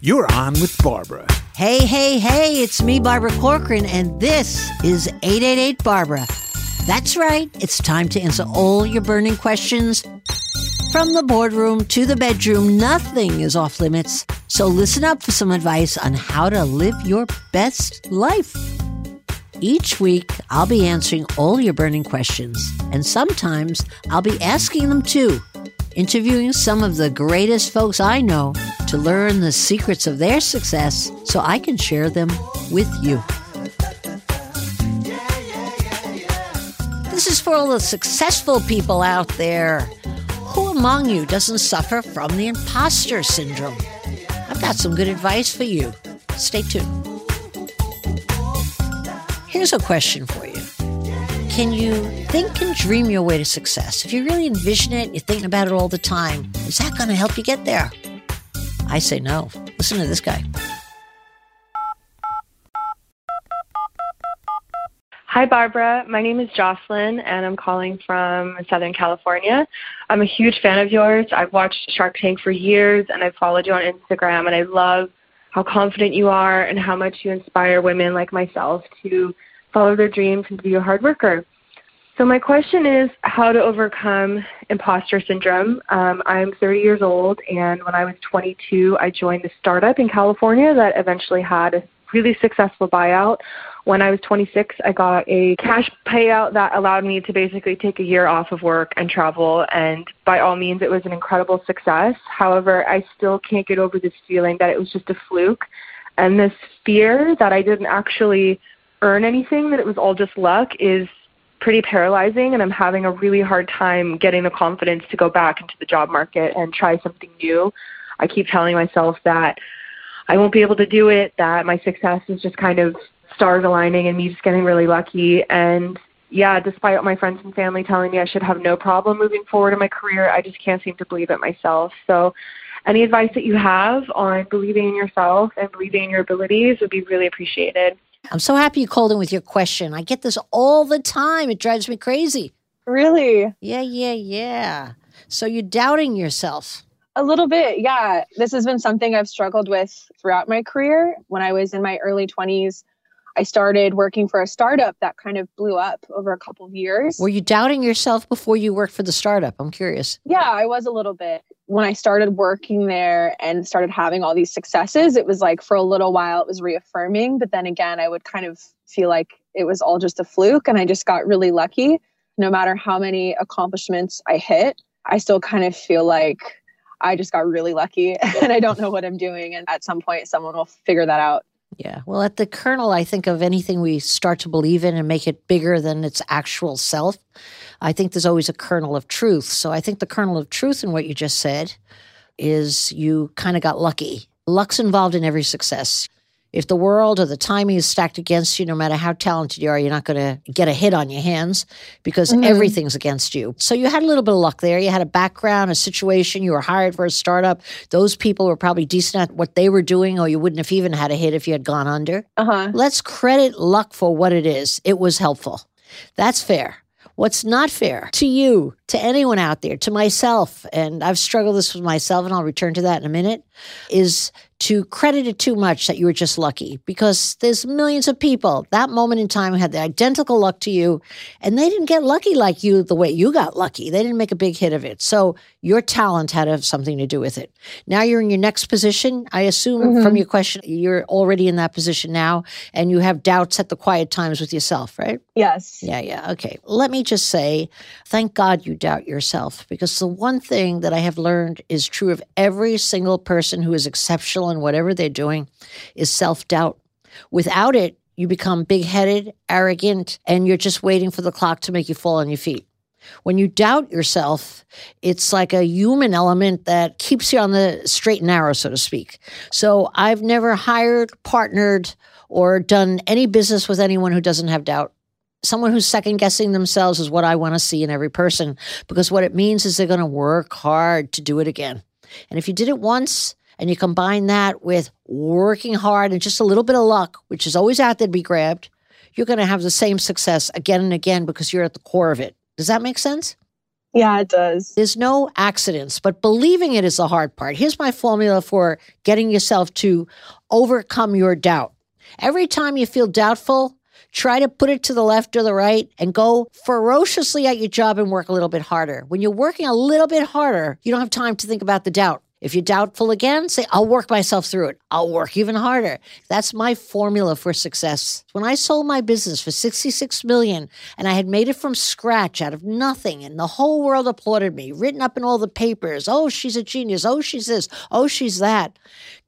You're on with Barbara. Hey, hey, hey, it's me, Barbara Corcoran, and this is 888 Barbara. That's right, it's time to answer all your burning questions. From the boardroom to the bedroom, nothing is off limits. So listen up for some advice on how to live your best life. Each week, I'll be answering all your burning questions, and sometimes I'll be asking them too interviewing some of the greatest folks I know to learn the secrets of their success so I can share them with you. This is for all the successful people out there. Who among you doesn't suffer from the imposter syndrome? I've got some good advice for you. Stay tuned. Here's a question for you. Can you think and dream your way to success? If you really envision it, you're thinking about it all the time, is that going to help you get there? I say no. Listen to this guy. Hi, Barbara. My name is Jocelyn, and I'm calling from Southern California. I'm a huge fan of yours. I've watched Shark Tank for years, and I've followed you on Instagram, and I love how confident you are and how much you inspire women like myself to follow their dreams and be a hard worker. So my question is how to overcome imposter syndrome. Um, I'm 30 years old, and when I was 22, I joined a startup in California that eventually had a really successful buyout. When I was 26, I got a cash payout that allowed me to basically take a year off of work and travel. And by all means, it was an incredible success. However, I still can't get over this feeling that it was just a fluke and this fear that I didn't actually earn anything, that it was all just luck, is pretty paralyzing. And I'm having a really hard time getting the confidence to go back into the job market and try something new. I keep telling myself that I won't be able to do it, that my success is just kind of stars aligning and me just getting really lucky. And yeah, despite my friends and family telling me I should have no problem moving forward in my career, I just can't seem to believe it myself. So, any advice that you have on believing in yourself and believing in your abilities would be really appreciated. I'm so happy you called in with your question. I get this all the time. It drives me crazy. Really? Yeah, yeah, yeah. So you're doubting yourself. A little bit, yeah. This has been something I've struggled with throughout my career. When I was in my early 20s, I started working for a startup that kind of blew up over a couple of years. Were you doubting yourself before you worked for the startup? I'm curious. Yeah, I was a little bit. When I started working there and started having all these successes, it was like for a little while it was reaffirming, but then again, I would kind of feel like it was all just a fluke and I just got really lucky. No matter how many accomplishments I hit, I still kind of feel like I just got really lucky and I don't know what I'm doing. And at some point, someone will figure that out. Yeah. Well, at the kernel, I think of anything we start to believe in and make it bigger than its actual self. I think there's always a kernel of truth. So I think the kernel of truth in what you just said is you kind of got lucky. Luck's involved in every success. If the world or the timing is stacked against you, no matter how talented you are, you're not going to get a hit on your hands because mm-hmm. everything's against you. So you had a little bit of luck there. You had a background, a situation. You were hired for a startup. Those people were probably decent at what they were doing, or you wouldn't have even had a hit if you had gone under. Uh-huh. Let's credit luck for what it is. It was helpful. That's fair. What's not fair to you, to anyone out there, to myself, and I've struggled this with myself, and I'll return to that in a minute, is to credit it too much that you were just lucky because there's millions of people. That moment in time had the identical luck to you and they didn't get lucky like you the way you got lucky. They didn't make a big hit of it. So your talent had to have something to do with it. Now you're in your next position. I assume mm-hmm. from your question you're already in that position now and you have doubts at the quiet times with yourself right? Yes. Yeah yeah. Okay. Let me just say thank god you doubt yourself because the one thing that i have learned is true of every single person who is exceptional in whatever they're doing is self doubt. Without it, you become big headed, arrogant, and you're just waiting for the clock to make you fall on your feet. When you doubt yourself, it's like a human element that keeps you on the straight and narrow, so to speak. So I've never hired, partnered, or done any business with anyone who doesn't have doubt. Someone who's second guessing themselves is what I want to see in every person because what it means is they're going to work hard to do it again. And if you did it once, and you combine that with working hard and just a little bit of luck, which is always out there to be grabbed, you're going to have the same success again and again because you're at the core of it. Does that make sense? Yeah, it does. There's no accidents, but believing it is the hard part. Here's my formula for getting yourself to overcome your doubt. Every time you feel doubtful, try to put it to the left or the right and go ferociously at your job and work a little bit harder. When you're working a little bit harder, you don't have time to think about the doubt. If you're doubtful again, say, I'll work myself through it. I'll work even harder. That's my formula for success. When I sold my business for 66 million and I had made it from scratch out of nothing and the whole world applauded me, written up in all the papers. Oh, she's a genius. Oh, she's this. Oh, she's that.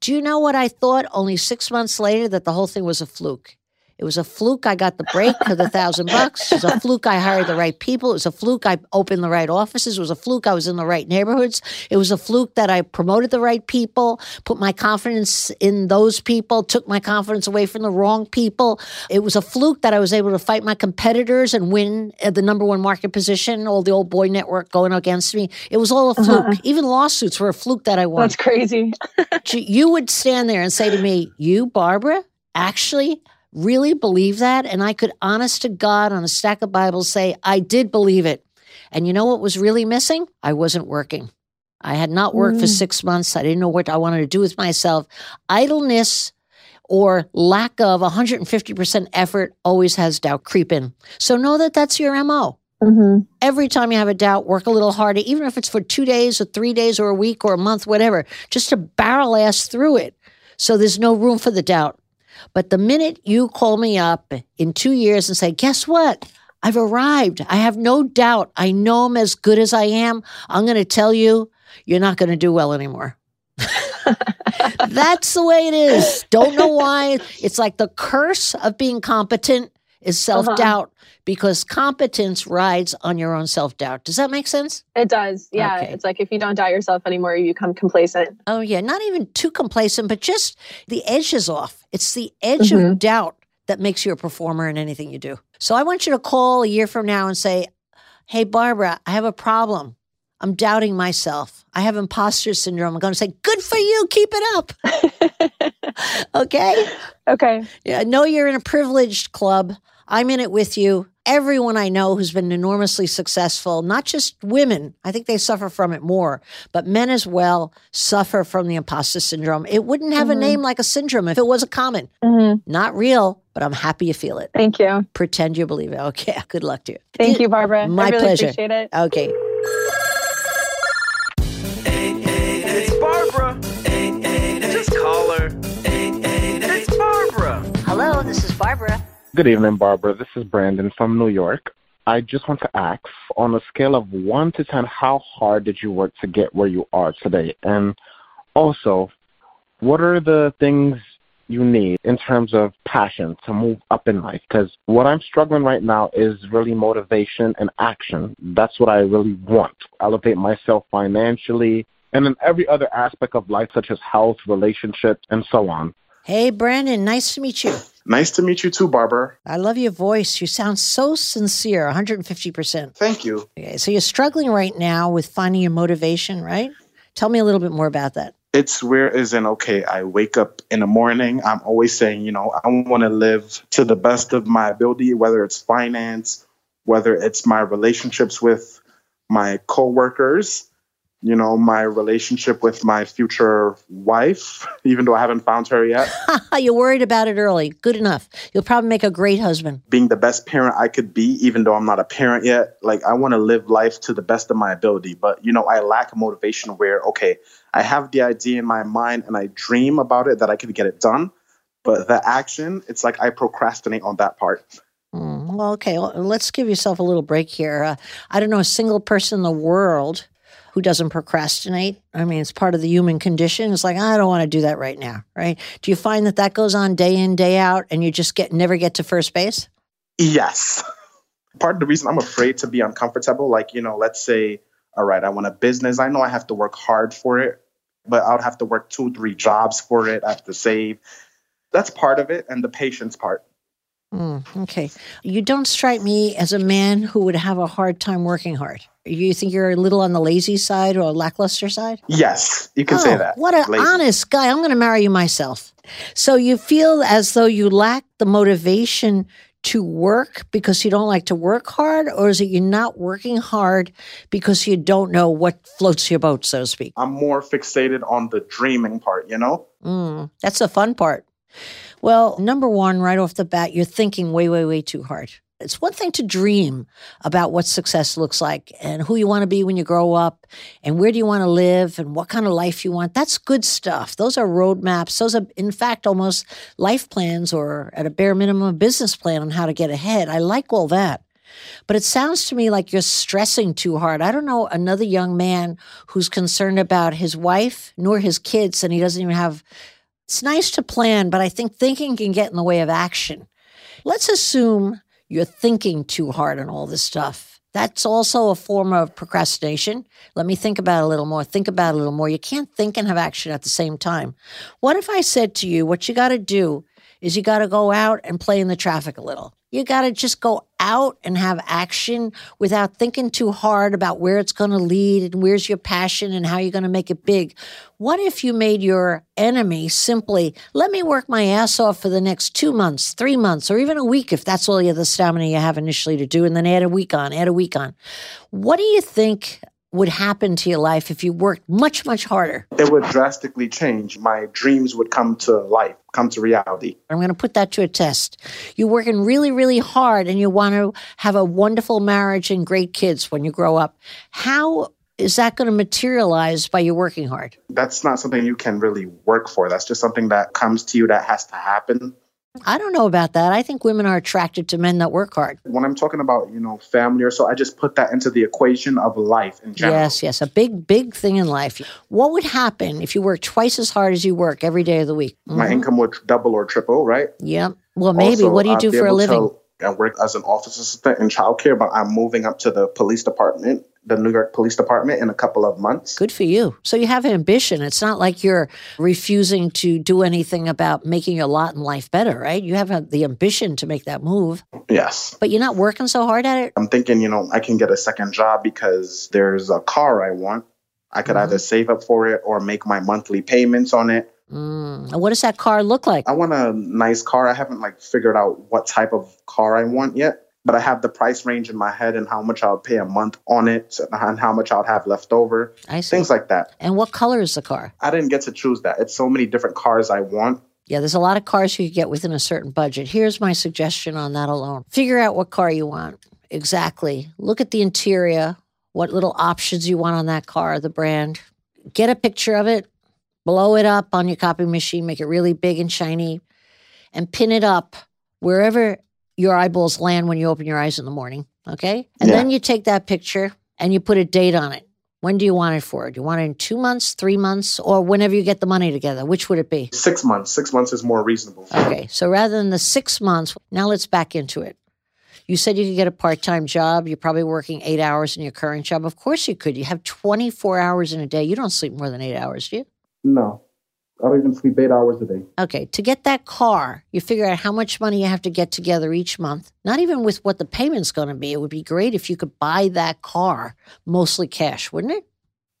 Do you know what I thought only six months later that the whole thing was a fluke? It was a fluke I got the break for the thousand bucks. It was a fluke I hired the right people. It was a fluke I opened the right offices. It was a fluke I was in the right neighborhoods. It was a fluke that I promoted the right people, put my confidence in those people, took my confidence away from the wrong people. It was a fluke that I was able to fight my competitors and win the number one market position, all the old boy network going against me. It was all a fluke. Uh-huh. Even lawsuits were a fluke that I won. That's crazy. you would stand there and say to me, You, Barbara, actually really believe that? And I could, honest to God, on a stack of Bibles say, I did believe it. And you know what was really missing? I wasn't working. I had not worked mm. for six months. I didn't know what I wanted to do with myself. Idleness or lack of 150% effort always has doubt creep in. So know that that's your MO. Mm-hmm. Every time you have a doubt, work a little harder, even if it's for two days or three days or a week or a month, whatever, just to barrel ass through it. So there's no room for the doubt. But the minute you call me up in two years and say, guess what? I've arrived. I have no doubt. I know I'm as good as I am. I'm going to tell you, you're not going to do well anymore. That's the way it is. Don't know why. It's like the curse of being competent is self doubt uh-huh. because competence rides on your own self doubt. Does that make sense? It does. Yeah. Okay. It's like if you don't doubt yourself anymore, you become complacent. Oh, yeah. Not even too complacent, but just the edge is off. It's the edge mm-hmm. of doubt that makes you a performer in anything you do. So I want you to call a year from now and say, Hey, Barbara, I have a problem. I'm doubting myself. I have imposter syndrome. I'm going to say, Good for you. Keep it up. okay. Okay. Yeah, know you're in a privileged club. I'm in it with you. Everyone I know who's been enormously successful, not just women, I think they suffer from it more, but men as well suffer from the imposter syndrome. It wouldn't have mm-hmm. a name like a syndrome if it was a common. Mm-hmm. Not real, but I'm happy you feel it. Thank you. Pretend you believe it. Okay. Good luck to you. Thank you, Barbara. My really pleasure. Appreciate it. Okay. Good evening, Barbara. This is Brandon from New York. I just want to ask on a scale of 1 to 10, how hard did you work to get where you are today? And also, what are the things you need in terms of passion to move up in life? Because what I'm struggling right now is really motivation and action. That's what I really want. Elevate myself financially and in every other aspect of life, such as health, relationships, and so on. Hey, Brandon, nice to meet you. Nice to meet you too, Barbara. I love your voice. You sound so sincere, 150%. Thank you. Okay, so you're struggling right now with finding your motivation, right? Tell me a little bit more about that. It's where is in okay, I wake up in the morning, I'm always saying, you know, I want to live to the best of my ability, whether it's finance, whether it's my relationships with my coworkers, you know, my relationship with my future wife, even though I haven't found her yet. You're worried about it early. Good enough. You'll probably make a great husband. Being the best parent I could be, even though I'm not a parent yet. Like, I want to live life to the best of my ability. But, you know, I lack motivation where, okay, I have the idea in my mind and I dream about it that I could get it done. But the action, it's like I procrastinate on that part. Mm, well, okay. Well, let's give yourself a little break here. Uh, I don't know a single person in the world who doesn't procrastinate. I mean, it's part of the human condition. It's like, I don't want to do that right now, right? Do you find that that goes on day in, day out, and you just get never get to first base? Yes. Part of the reason I'm afraid to be uncomfortable, like, you know, let's say, all right, I want a business. I know I have to work hard for it, but I'll have to work two, three jobs for it. I have to save. That's part of it, and the patience part. Mm, okay. You don't strike me as a man who would have a hard time working hard. You think you're a little on the lazy side or lackluster side? Yes, you can oh, say that. What an honest guy. I'm going to marry you myself. So you feel as though you lack the motivation to work because you don't like to work hard, or is it you're not working hard because you don't know what floats your boat, so to speak? I'm more fixated on the dreaming part, you know? Mm, that's the fun part. Well, number one, right off the bat, you're thinking way, way, way too hard. It's one thing to dream about what success looks like and who you want to be when you grow up and where do you want to live and what kind of life you want. That's good stuff. Those are roadmaps. Those are, in fact, almost life plans or at a bare minimum, a business plan on how to get ahead. I like all that. But it sounds to me like you're stressing too hard. I don't know another young man who's concerned about his wife nor his kids and he doesn't even have. It's nice to plan, but I think thinking can get in the way of action. Let's assume you're thinking too hard on all this stuff. That's also a form of procrastination. Let me think about it a little more. Think about it a little more. You can't think and have action at the same time. What if I said to you, what you got to do is you got to go out and play in the traffic a little? You got to just go out and have action without thinking too hard about where it's going to lead and where's your passion and how you're going to make it big. What if you made your enemy simply, let me work my ass off for the next two months, three months, or even a week if that's all you the stamina you have initially to do, and then add a week on, add a week on. What do you think would happen to your life if you worked much, much harder? It would drastically change. My dreams would come to life, come to reality. I'm going to put that to a test. You're working really, really hard and you want to have a wonderful marriage and great kids when you grow up. How is that going to materialize by you working hard? That's not something you can really work for. That's just something that comes to you that has to happen. I don't know about that. I think women are attracted to men that work hard. When I'm talking about, you know, family or so, I just put that into the equation of life in general. Yes, yes, a big, big thing in life. What would happen if you work twice as hard as you work every day of the week? My Mhm. income would double or triple, right? Yep. Well, maybe. Also, what do you I'd do for a living? to- I work as an office assistant in childcare, but I'm moving up to the police department, the New York Police Department, in a couple of months. Good for you. So you have ambition. It's not like you're refusing to do anything about making your lot in life better, right? You have the ambition to make that move, Yes. but you're not working so hard at it. I'm thinking, you know, I can get a second job because there's a car I want. I could Mhm. either save up for it or make my monthly payments on it. Mm. And what does that car look like? I want a nice car. I haven't like figured out what type of car I want yet, but I have the price range in my head and how much I'll pay a month on it and how much I'll have left over. I see. Things like that. And what color is the car? I didn't get to choose that. It's so many different cars I want. Yeah, there's a lot of cars you could get within a certain budget. Here's my suggestion on that alone. Figure out what car you want. Exactly. Look at the interior, what little options you want on that car, the brand. Get a picture of it, blow it up on your copy machine, make it really big and shiny, and pin it up wherever your eyeballs land when you open your eyes in the morning. Okay. And Yeah. then you take that picture and you put a date on it. When do you want it for? Do you want it in two months, three months, or whenever you get the money together? Which would it be? Six months. Six months is more reasonable. Okay, so rather than the six months, now let's back into it. You said you could get a part time job. You're probably working eight hours in your current job. Of course you could. You have 24 hours in a day. You don't sleep more than eight hours, do you? No. I don't even sleep eight hours a day. Okay, to get that car, you figure out how much money you have to get together each month. Not even with what the payment's going to be. It would be great if you could buy that car mostly cash, wouldn't it?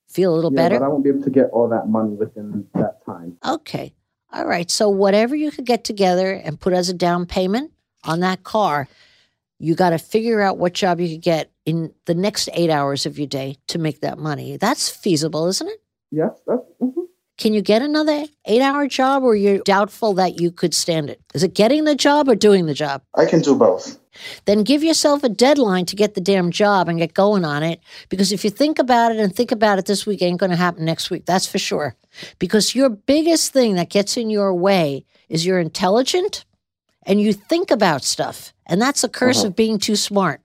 Feel a little Yeah, better? but I won't be able to get all that money within that time. Okay. All right. So whatever you could get together and put as a down payment on that car, you got to figure out what job you could get in the next eight hours of your day to make that money. That's feasible, isn't it? Yes, that's mhm. Can you get another eight hour job or you're doubtful that you could stand it? Is it getting the job or doing the job? I can do both. Then give yourself a deadline to get the damn job and get going on it. Because if you think about it and think about it this week, it ain't going to happen next week. That's for sure. Because your biggest thing that gets in your way is you're intelligent and you think about stuff. And that's a curse Uh-huh. of being too smart.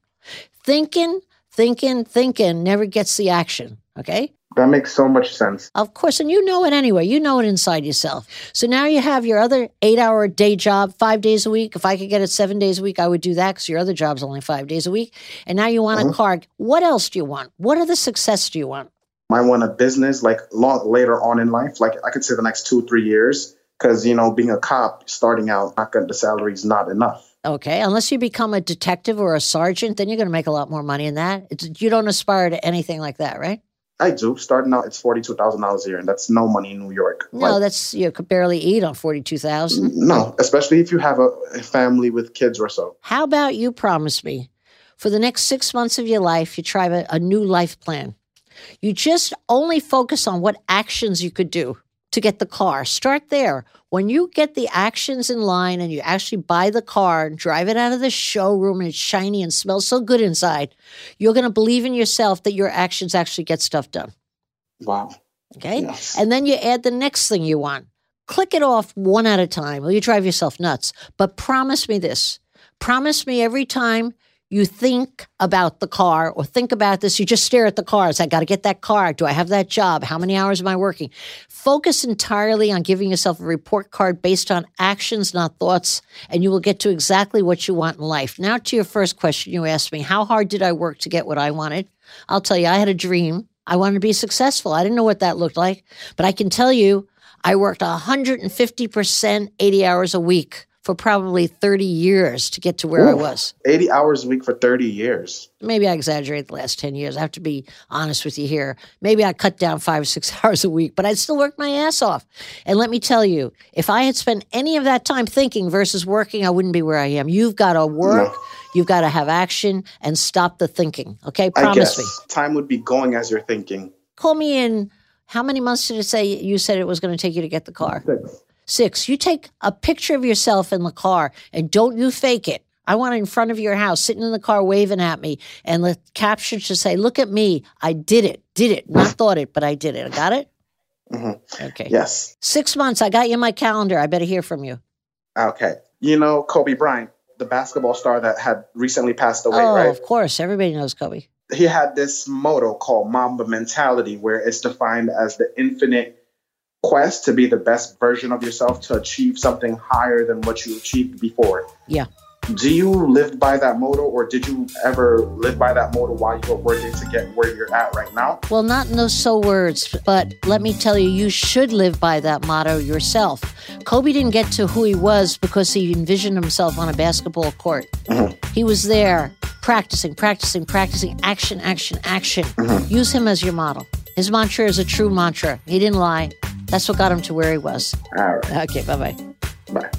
Thinking, thinking, thinking never gets the action. Okay. That makes so much sense. Of course, and you know it anyway. You know it inside yourself. So now you have your other eight hour day job, five days a week. If I could get it seven days a week, I would do that because your other job's only five days a week. And now you want a Mhm. car. What else do you want? What other success do you want? I want a business like long later on in life, like I could say the next two, three years. Because, you know, being a cop, starting out, not gonna, the salary's not enough. Okay, unless you become a detective or a sergeant, then you're going to make a lot more money in that. It's, you don't aspire to anything like that, right? I do. Starting out, it's forty two thousand dollars a year, and that's no money in New York. No, Like, that's you could barely eat on forty two thousand. no, especially if you have a, a family with kids or so. How about you promise me for the next six months of your life, you try a, a new life plan? You just only focus on what actions you could do to get the car. Start there. When you get the actions in line and you actually buy the car and drive it out of the showroom and it's shiny and smells so good inside, you're going to believe in yourself that your actions actually get stuff done. Wow. Okay. Yes. And then you add the next thing you want. Click it off one at a time. Well, you drive yourself nuts. But promise me this. Promise me every time you think about the car or think about this, you just stare at the cars. I got to get that car. Do I have that job? How many hours am I working? Focus entirely on giving yourself a report card based on actions, not thoughts, and you will get to exactly what you want in life. Now, to your first question, you asked me, How hard did I work to get what I wanted? I'll tell you, I had a dream. I wanted to be successful. I didn't know what that looked like, but I can tell you, I worked 150%, 80 hours a week for probably 30 years to get to where I was. Eighty hours a week for thirty years. Maybe I exaggerate the last 10 years. I have to be honest with you here. Maybe I cut down five or six hours a week, but I still worked my ass off. And let me tell you, if I had spent any of that time thinking versus working, I wouldn't be where I am. You've got to work, No. you've got to have action and stop the thinking. Okay? I Promise guess me. time would be going as you're thinking. Call me in. How many months did it say you said it was going to take you to get the car? Six. Six, you take a picture of yourself in the car and don't you fake it. I want it in front of your house, sitting in the car, waving at me, and the caption should say, Look at me. I did it. Did it. Not thought it, but I did it. I got it? Mhm. Okay. Yes. Six months. I got you in my calendar. I better hear from you. Okay. You know Kobe Bryant, the basketball star that had recently passed away, oh, right? of course. Everybody knows Kobe. he had this motto called Mamba mentality, where it's defined as the infinite quest to be the best version of yourself to achieve something higher than what you achieved before. Yeah. Do you live by that motto, or did you ever live by that motto while you were working to get where you're at right now? Well, not in those so words, but let me tell you, you should live by that motto yourself. Kobe didn't get to who he was because he envisioned himself on a basketball court. Mm-hmm. He was there practicing, practicing, practicing, action, action, action. Mm-hmm. Use him as your model. His mantra is a true mantra. He didn't lie. That's what got him to where he was. All right. Okay, bye bye. Bye.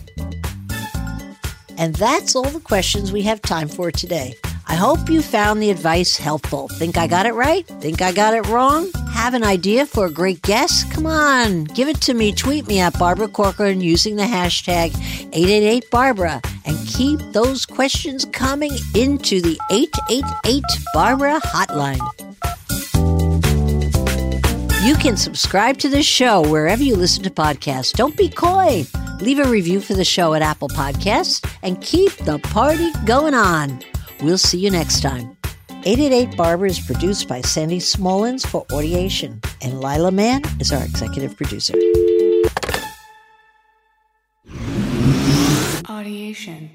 And that's all the questions we have time for today. I hope you found the advice helpful. Think I got it right? Think I got it wrong? Have an idea for a great guest? Come on, give it to me. Tweet me at Barbara Corcoran using the hashtag 888Barbara and keep those questions coming into the 888 Barbara hotline. You can subscribe to this show wherever you listen to podcasts. Don't be coy. Leave a review for the show at Apple Podcasts and keep the party going on. We'll see you next time. 888 Barbara is produced by Sandy Smollins for Audiation, and Lila Mann is our executive producer. Audiation.